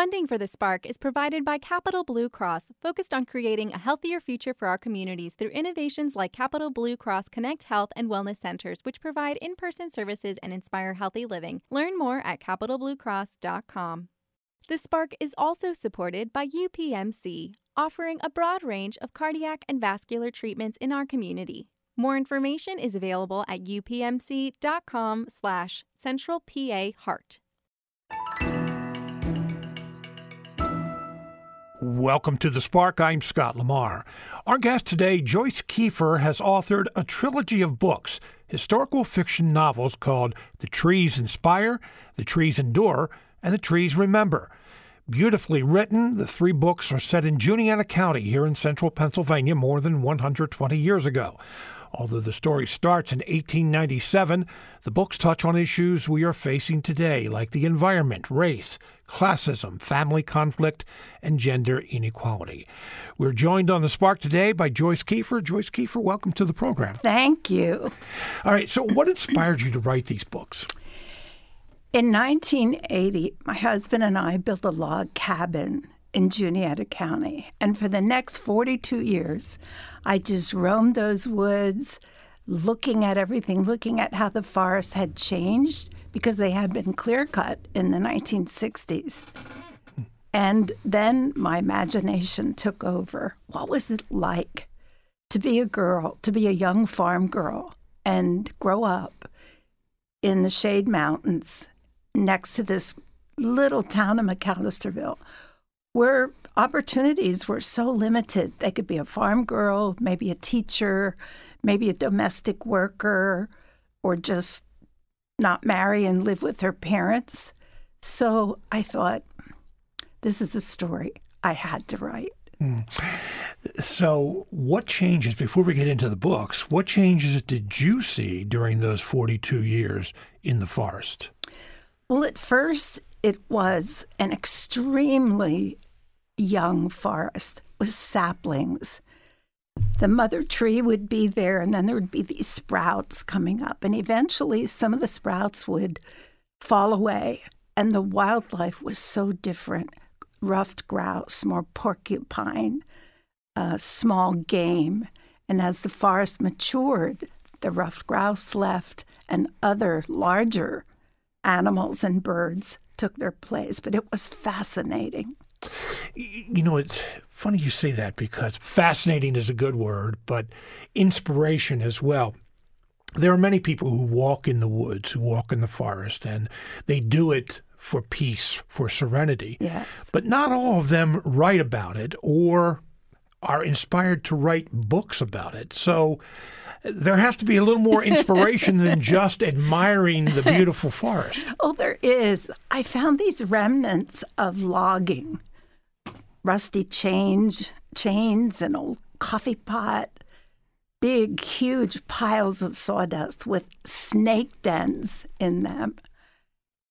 Funding for the Spark is provided by Capital Blue Cross, focused on creating a healthier future for our communities through innovations like Capital Blue Cross Connect Health and Wellness Centers, which provide in person services and inspire healthy living. Learn more at capitalbluecross.com. The Spark is also supported by UPMC, offering a broad range of cardiac and vascular treatments in our community. More information is available at upmc.com Welcome to The Spark. I'm Scott Lamar. Our guest today, Joyce Keefer, has authored a trilogy of books, historical fiction novels called The Trees Inspire, The Trees Endure, and The Trees Remember. Beautifully written, the three books are set in Juniata County here in central Pennsylvania more than 120 years ago. Although the story starts in 1897, the books touch on issues we are facing today, like the environment, race, classism, family conflict, and gender inequality. We're joined on the Spark today by Joyce Keefer. Joyce Keefer, welcome to the program. Thank you. All right, so what inspired you to write these books? In 1980, my husband and I built a log cabin in Juniata County. And for the next 42 years, I just roamed those woods, looking at everything, looking at how the forest had changed because they had been clear cut in the 1960s. And then my imagination took over. What was it like to be a girl, to be a young farm girl, and grow up in the Shade Mountains next to this little town of McAllisterville where opportunities were so limited. They could be a farm girl, maybe a teacher, maybe a domestic worker, or just not marry and live with her parents. So I thought, this is a story I had to write. Mm. So, what changes, before we get into the books, what changes did you see during those 42 years in the forest? Well, at first, it was an extremely young forest with saplings. The mother tree would be there, and then there would be these sprouts coming up. And eventually, some of the sprouts would fall away, and the wildlife was so different ruffed grouse, more porcupine, uh, small game. And as the forest matured, the ruffed grouse left, and other larger animals and birds took their place, but it was fascinating. You know, it's funny you say that because fascinating is a good word, but inspiration as well. There are many people who walk in the woods, who walk in the forest, and they do it for peace, for serenity. Yes. But not all of them write about it or are inspired to write books about it. So there has to be a little more inspiration than just admiring the beautiful forest. Oh, there is. I found these remnants of logging, rusty chains, chains, an old coffee pot, big, huge piles of sawdust with snake dens in them.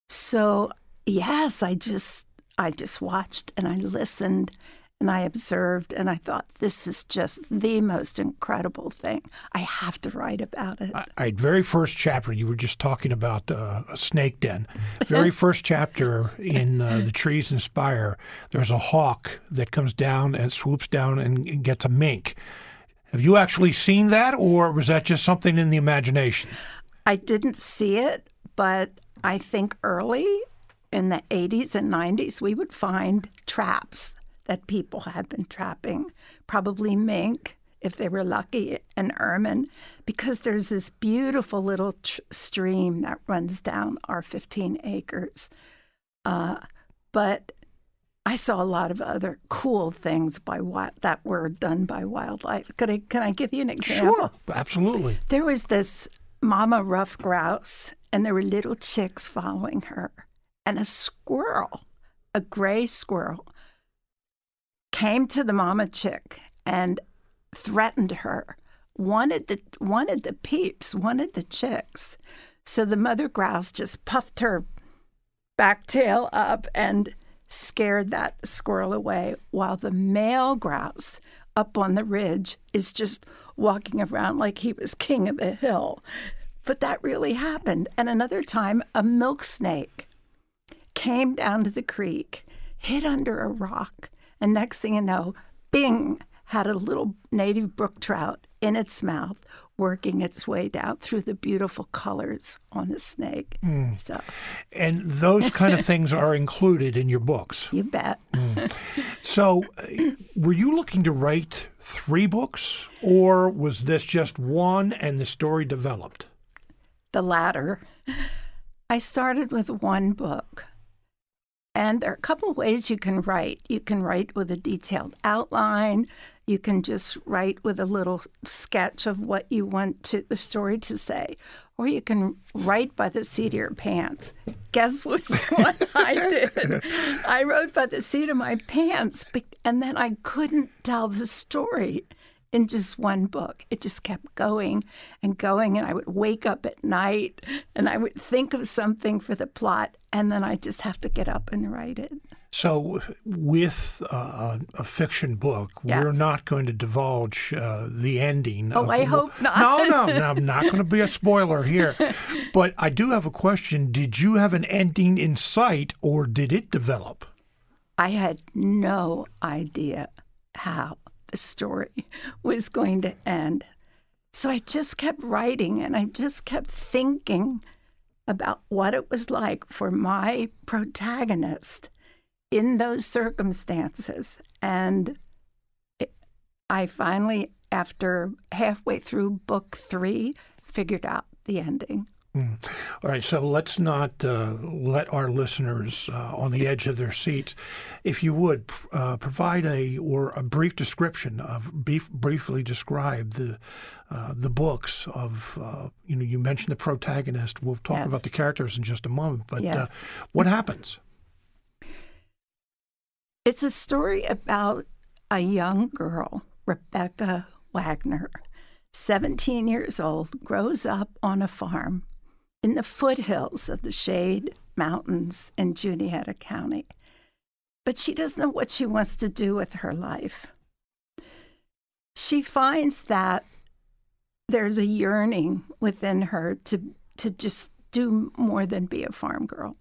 So yes, I just I just watched and I listened and I observed and I thought, this is just the most incredible thing. I have to write about it. All right, very first chapter, you were just talking about uh, a snake den. Very first chapter in uh, The Trees Inspire, there's a hawk that comes down and swoops down and gets a mink. Have you actually seen that, or was that just something in the imagination? I didn't see it, but I think early in the 80s and 90s, we would find traps that people had been trapping, probably mink if they were lucky, and ermine, because there's this beautiful little tr- stream that runs down our 15 acres. Uh, but I saw a lot of other cool things by what that were done by wildlife. Could I can I give you an example? Sure, absolutely. There was this mama ruffed grouse, and there were little chicks following her, and a squirrel, a gray squirrel, came to the mama chick and threatened her, wanted the wanted the peeps, wanted the chicks. So the mother grouse just puffed her back tail up and scared that squirrel away, while the male grouse up on the ridge is just walking around like he was king of the hill. But that really happened. And another time, a milk snake came down to the creek hid under a rock. And next thing you know, bing, had a little native brook trout in its mouth working its way down through the beautiful colors on the snake. Mm. So, and those kind of things are included in your books. You bet. Mm. So, uh, were you looking to write three books, or was this just one and the story developed? The latter. I started with one book. And there are a couple ways you can write. You can write with a detailed outline. You can just write with a little sketch of what you want to, the story to say, or you can write by the seat of your pants. Guess which one I did? I wrote by the seat of my pants, and then I couldn't tell the story in just one book. It just kept going and going, and I would wake up at night and I would think of something for the plot, and then I just have to get up and write it. So, with uh, a fiction book, yes. we're not going to divulge uh, the ending. Oh, I hope not. no, no, no, I'm not going to be a spoiler here. But I do have a question. Did you have an ending in sight, or did it develop? I had no idea how the story was going to end. So I just kept writing and I just kept thinking about what it was like for my protagonist in those circumstances. And it, I finally, after halfway through book three, figured out the ending. Mm. All right, so let's not uh, let our listeners uh, on the edge of their seats. If you would uh, provide a or a brief description of brief, briefly describe the uh, the books of uh, you know you mentioned the protagonist. We'll talk yes. about the characters in just a moment, but uh, yes. what happens? It's a story about a young girl, Rebecca Wagner, 17 years old, grows up on a farm in the foothills of the Shade Mountains in Juniata County. But she doesn't know what she wants to do with her life. She finds that there's a yearning within her to, to just do more than be a farm girl.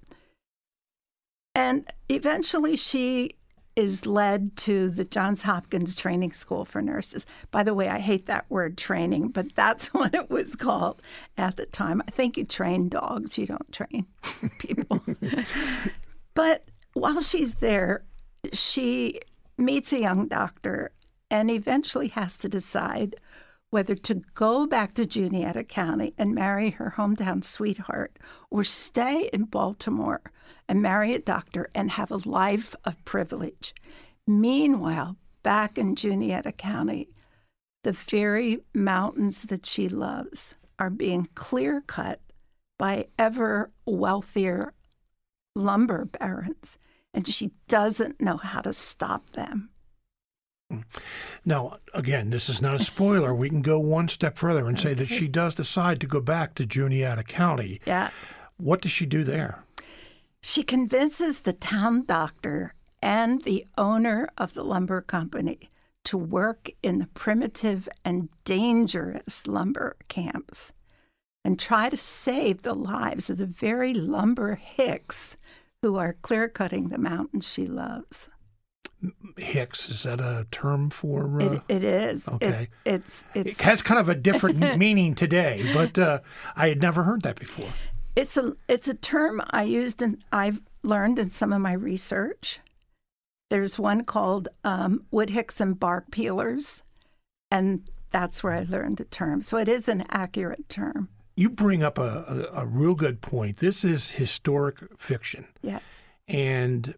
And eventually she is led to the Johns Hopkins Training School for Nurses. By the way, I hate that word training, but that's what it was called at the time. I think you train dogs, you don't train people. but while she's there, she meets a young doctor and eventually has to decide whether to go back to Juniata County and marry her hometown sweetheart or stay in Baltimore and marry a doctor and have a life of privilege. Meanwhile, back in Juniata County, the very mountains that she loves are being clear cut by ever wealthier lumber barons, and she doesn't know how to stop them. Now, again, this is not a spoiler. we can go one step further and say that she does decide to go back to Juniata County. Yes. What does she do there? She convinces the town doctor and the owner of the lumber company to work in the primitive and dangerous lumber camps and try to save the lives of the very lumber hicks who are clear cutting the mountains she loves. Hicks is that a term for? Uh, it, it is. Okay. It, it's, it's it has kind of a different meaning today, but uh, I had never heard that before. It's a it's a term I used and I've learned in some of my research. There's one called um, wood hicks and bark peelers, and that's where I learned the term. So it is an accurate term. You bring up a, a, a real good point. This is historic fiction. Yes. And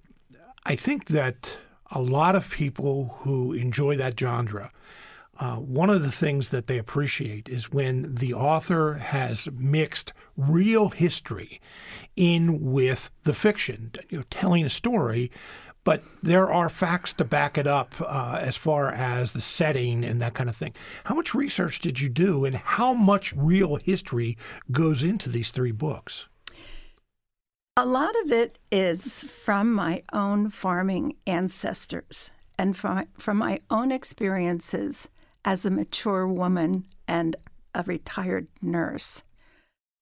I think that a lot of people who enjoy that genre, uh, one of the things that they appreciate is when the author has mixed real history in with the fiction, you know, telling a story, but there are facts to back it up uh, as far as the setting and that kind of thing. How much research did you do, and how much real history goes into these three books? A lot of it is from my own farming ancestors and from, from my own experiences as a mature woman and a retired nurse.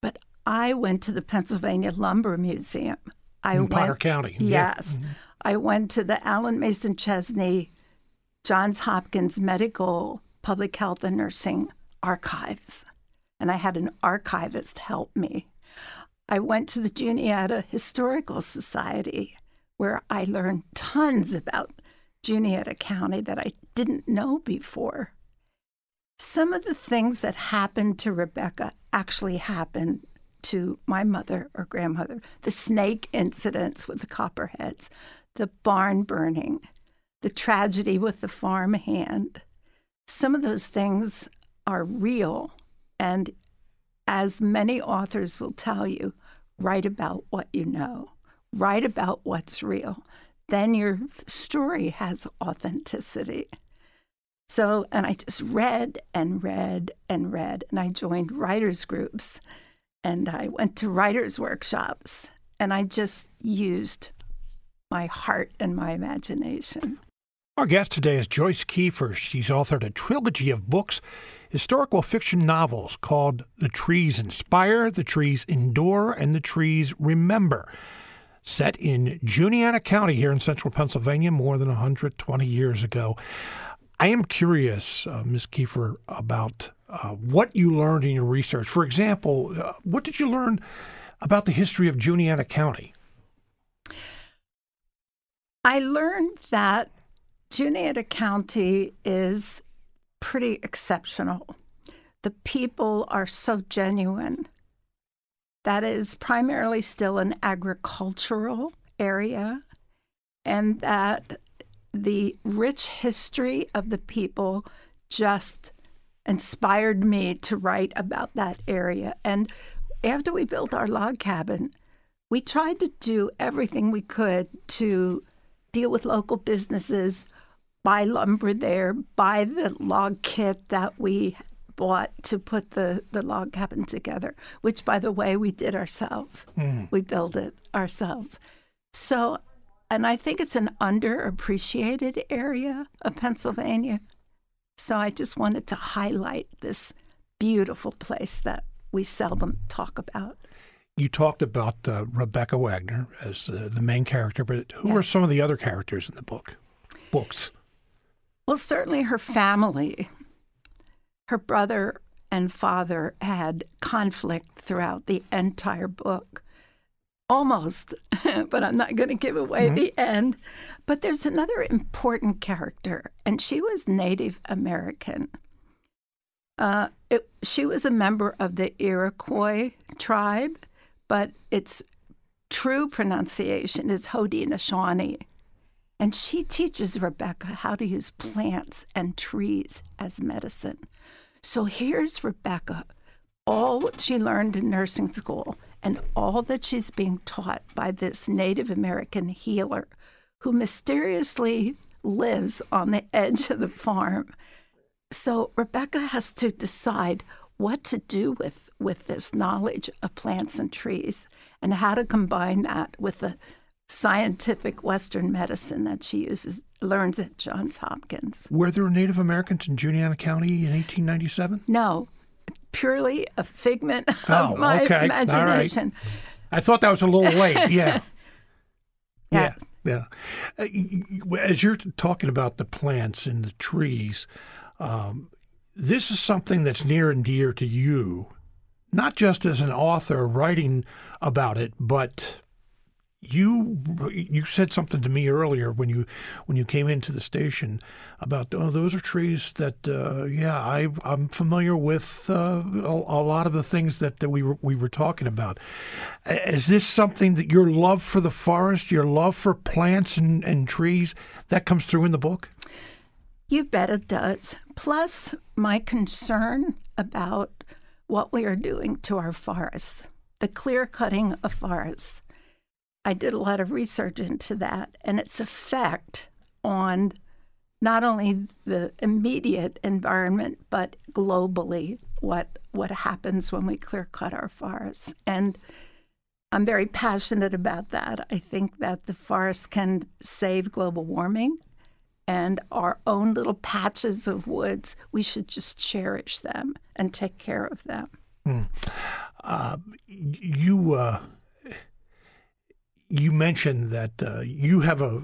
But I went to the Pennsylvania Lumber Museum. I in went, Potter County. Yes. Yeah. Mm-hmm. I went to the Alan Mason Chesney Johns Hopkins Medical Public Health and Nursing Archives, and I had an archivist help me. I went to the Juniata Historical Society, where I learned tons about Juniata County that I didn't know before. Some of the things that happened to Rebecca actually happened to my mother or grandmother the snake incidents with the copperheads, the barn burning, the tragedy with the farm hand. Some of those things are real. And as many authors will tell you, write about what you know, write about what's real. Then your story has authenticity. So, and I just read and read and read, and I joined writers' groups and I went to writers' workshops, and I just used my heart and my imagination. Our guest today is Joyce Keefer. She's authored a trilogy of books, historical fiction novels called The Trees Inspire, The Trees Endure, and The Trees Remember. Set in Juniata County here in central Pennsylvania more than 120 years ago. I am curious, uh, Ms. Keefer, about uh, what you learned in your research. For example, uh, what did you learn about the history of Juniata County? I learned that Juniata County is pretty exceptional. The people are so genuine. That is primarily still an agricultural area, and that the rich history of the people just inspired me to write about that area. And after we built our log cabin, we tried to do everything we could to deal with local businesses, buy lumber there, buy the log kit that we bought to put the, the log cabin together, which, by the way, we did ourselves. Mm. We built it ourselves. So, and I think it's an underappreciated area of Pennsylvania. So I just wanted to highlight this beautiful place that we seldom talk about. You talked about uh, Rebecca Wagner as uh, the main character, but who yeah. are some of the other characters in the book? Books. Well, certainly her family. Her brother and father had conflict throughout the entire book. Almost, but I'm not going to give away mm-hmm. the end. But there's another important character, and she was Native American. Uh, it, she was a member of the Iroquois tribe, but its true pronunciation is Haudenosaunee. And she teaches Rebecca how to use plants and trees as medicine. So here's Rebecca, all she learned in nursing school and all that she's being taught by this Native American healer who mysteriously lives on the edge of the farm. So Rebecca has to decide what to do with, with this knowledge of plants and trees and how to combine that with the scientific Western medicine that she uses learns at Johns Hopkins. Were there Native Americans in Juniata County in 1897? No, purely a figment of oh, my okay. imagination. I thought that was a little late. Yeah. yeah. Yeah. Uh, as you're talking about the plants and the trees, um, this is something that's near and dear to you, not just as an author writing about it, but you you said something to me earlier when you when you came into the station about oh those are trees that uh, yeah I I'm familiar with uh, a, a, lot of the things that, that we were we were talking about. Is this something that your love for the forest, your love for plants and, and trees that comes through in the book? You bet it does. Plus my concern about what we are doing to our forests, the clear cutting of forests I did a lot of research into that and its effect on not only the immediate environment but globally what what happens when we clear cut our forests and I'm very passionate about that. I think that the forests can save global warming and our own little patches of woods, we should just cherish them and take care of them. Mm. Uh, you uh, you mentioned that uh, you have a,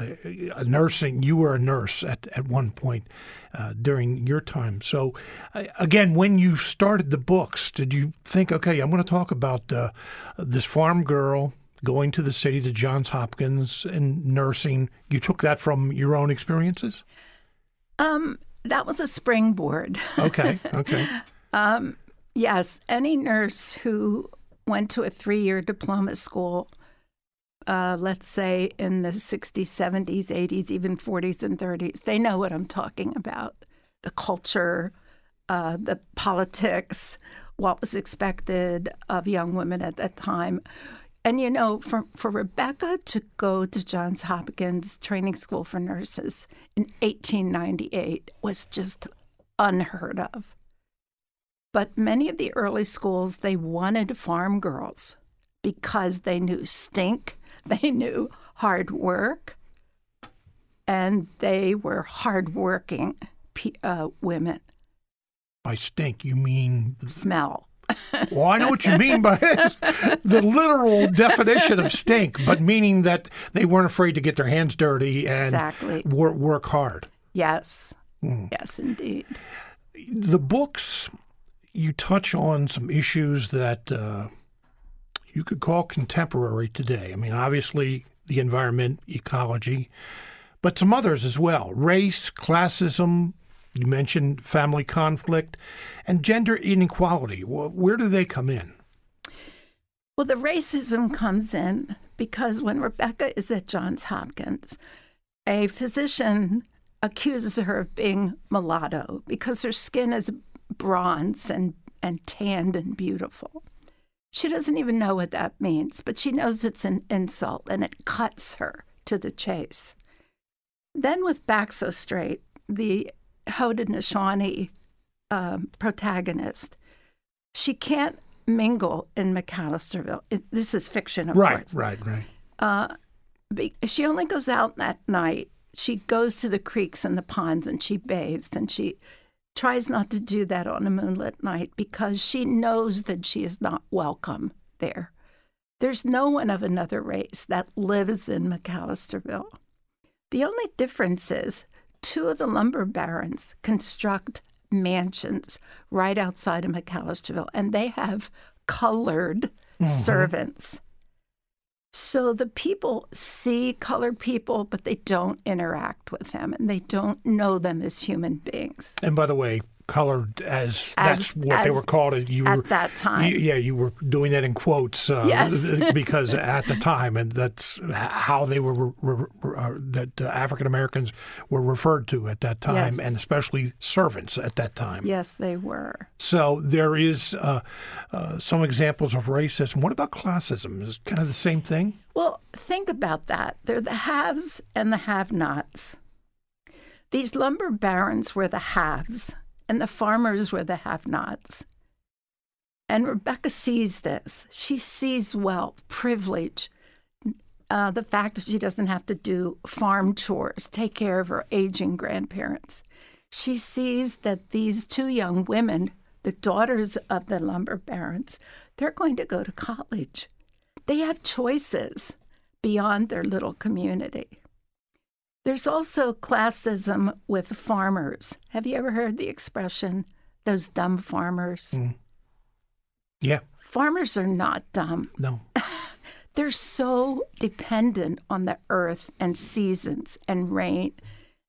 a, a, nursing, you were a nurse at, at one point uh, during your time. So, uh, again, when you started the books, did you think, okay, I'm going to talk about uh, this farm girl going to the city to Johns Hopkins and nursing? You took that from your own experiences? Um, that was a springboard. Okay, okay. um, yes, any nurse who went to a three year diploma school uh, let's say in the 60s, 70s, 80s, even 40s and 30s. They know what I'm talking about the culture, uh, the politics, what was expected of young women at that time. And you know, for, for Rebecca to go to Johns Hopkins Training School for Nurses in 1898 was just unheard of. But many of the early schools, they wanted farm girls because they knew stink They knew hard work, and they were hardworking uh, women. By stink, you mean smell. well, I know what you mean by the literal definition of stink, but meaning that they weren't afraid to get their hands dirty and exactly. work, work hard. Yes. Mm. Yes, indeed. The books, you touch on some issues that uh, you could call contemporary today. I mean, obviously, the environment, ecology, but some others as well race, classism, you mentioned family conflict, and gender inequality. Where do they come in? Well, the racism comes in because when Rebecca is at Johns Hopkins, a physician accuses her of being mulatto because her skin is bronze and, and tanned and beautiful. She doesn't even know what that means, but she knows it's an insult and it cuts her to the chase. Then, with Back So Straight, the Haudenosaunee um, protagonist, she can't mingle in McAllisterville. It, this is fiction, of right, course. Right, right, right. Uh, she only goes out that night. She goes to the creeks and the ponds and she bathes and she tries not to do that on a moonlit night because she knows that she is not welcome there. There's no one of another race that lives in McAllisterville. The only difference is two of the lumber barons construct mansions right outside of McAllisterville, and they have colored mm-hmm. servants. So the people see colored people, but they don't interact with them and they don't know them as human beings. And by the way, colored as, as that's what as, they were called. You at were, that time. You, yeah, you were doing that in quotes. Uh, yes. because at the time, and that's how they were re, re, re, uh, that uh, African Americans were referred to at that time, yes. and especially servants at that time. Yes, they were. So there is uh, uh, some examples of racism. What about classism? Is kind of the same thing? Well, think about that. They're the haves and the have-nots. These lumber barons were the haves and the farmers were the have nots. And Rebecca sees this. She sees wealth, privilege, uh, the fact that she doesn't have to do farm chores, take care of her aging grandparents. She sees that these two young women, the daughters of the lumber barons, they're going to go to college. They have choices beyond their little community. There's also classism with farmers. Have you ever heard the expression, those dumb farmers? Mm. Yeah. Farmers are not dumb. No. They're so dependent on the earth and seasons and rain.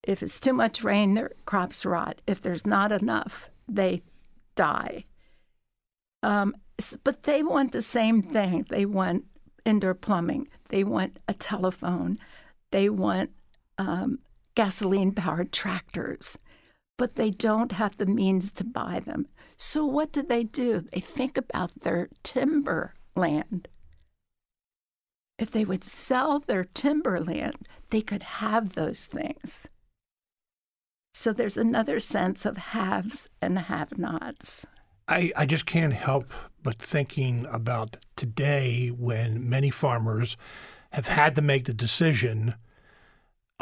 If it's too much rain, their crops rot. If there's not enough, they die. Um, but they want the same thing. They want indoor plumbing. They want a telephone. They want um, gasoline powered tractors, but they don't have the means to buy them. So, what do they do? They think about their timber land. If they would sell their timberland, they could have those things. So, there's another sense of haves and have nots. I, I just can't help but thinking about today when many farmers have had to make the decision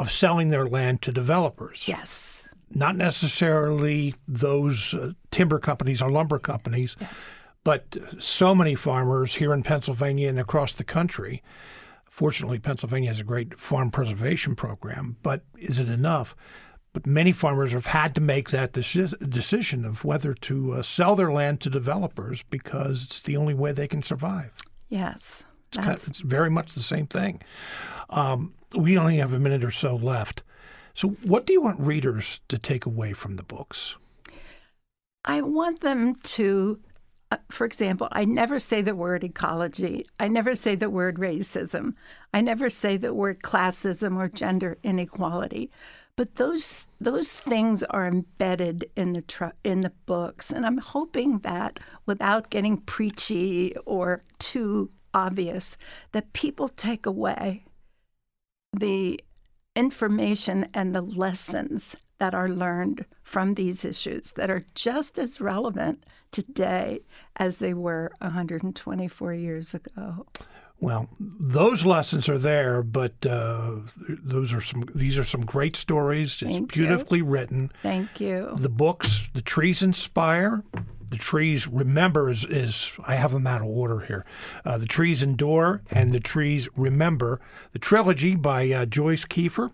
of selling their land to developers. Yes. Not necessarily those uh, timber companies or lumber companies, yes. but so many farmers here in Pennsylvania and across the country Fortunately, Pennsylvania has a great farm preservation program, but is it enough? But many farmers have had to make that decision of whether to uh, sell their land to developers because it's the only way they can survive. Yes. It's, kind of, it's very much the same thing. Um, we only have a minute or so left. So, what do you want readers to take away from the books? I want them to, uh, for example, I never say the word ecology. I never say the word racism. I never say the word classism or gender inequality. But those those things are embedded in the tr- in the books, and I'm hoping that without getting preachy or too obvious, that people take away the information and the lessons that are learned from these issues that are just as relevant today as they were 124 years ago. Well, those lessons are there, but uh, those are some. These are some great stories. It's Thank beautifully you. written. Thank you. The books, the trees inspire. The trees remember is, is I have them out of order here. Uh, the trees endure and the trees remember. The trilogy by uh, Joyce Keefer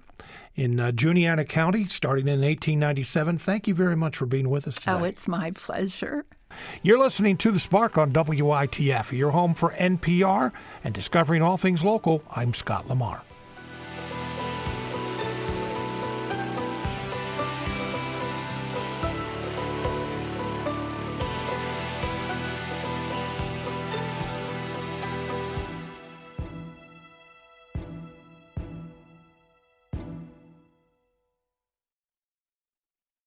in uh, Juniata County, starting in 1897. Thank you very much for being with us today. Oh, it's my pleasure. You're listening to The Spark on WITF, your home for NPR and discovering all things local. I'm Scott Lamar.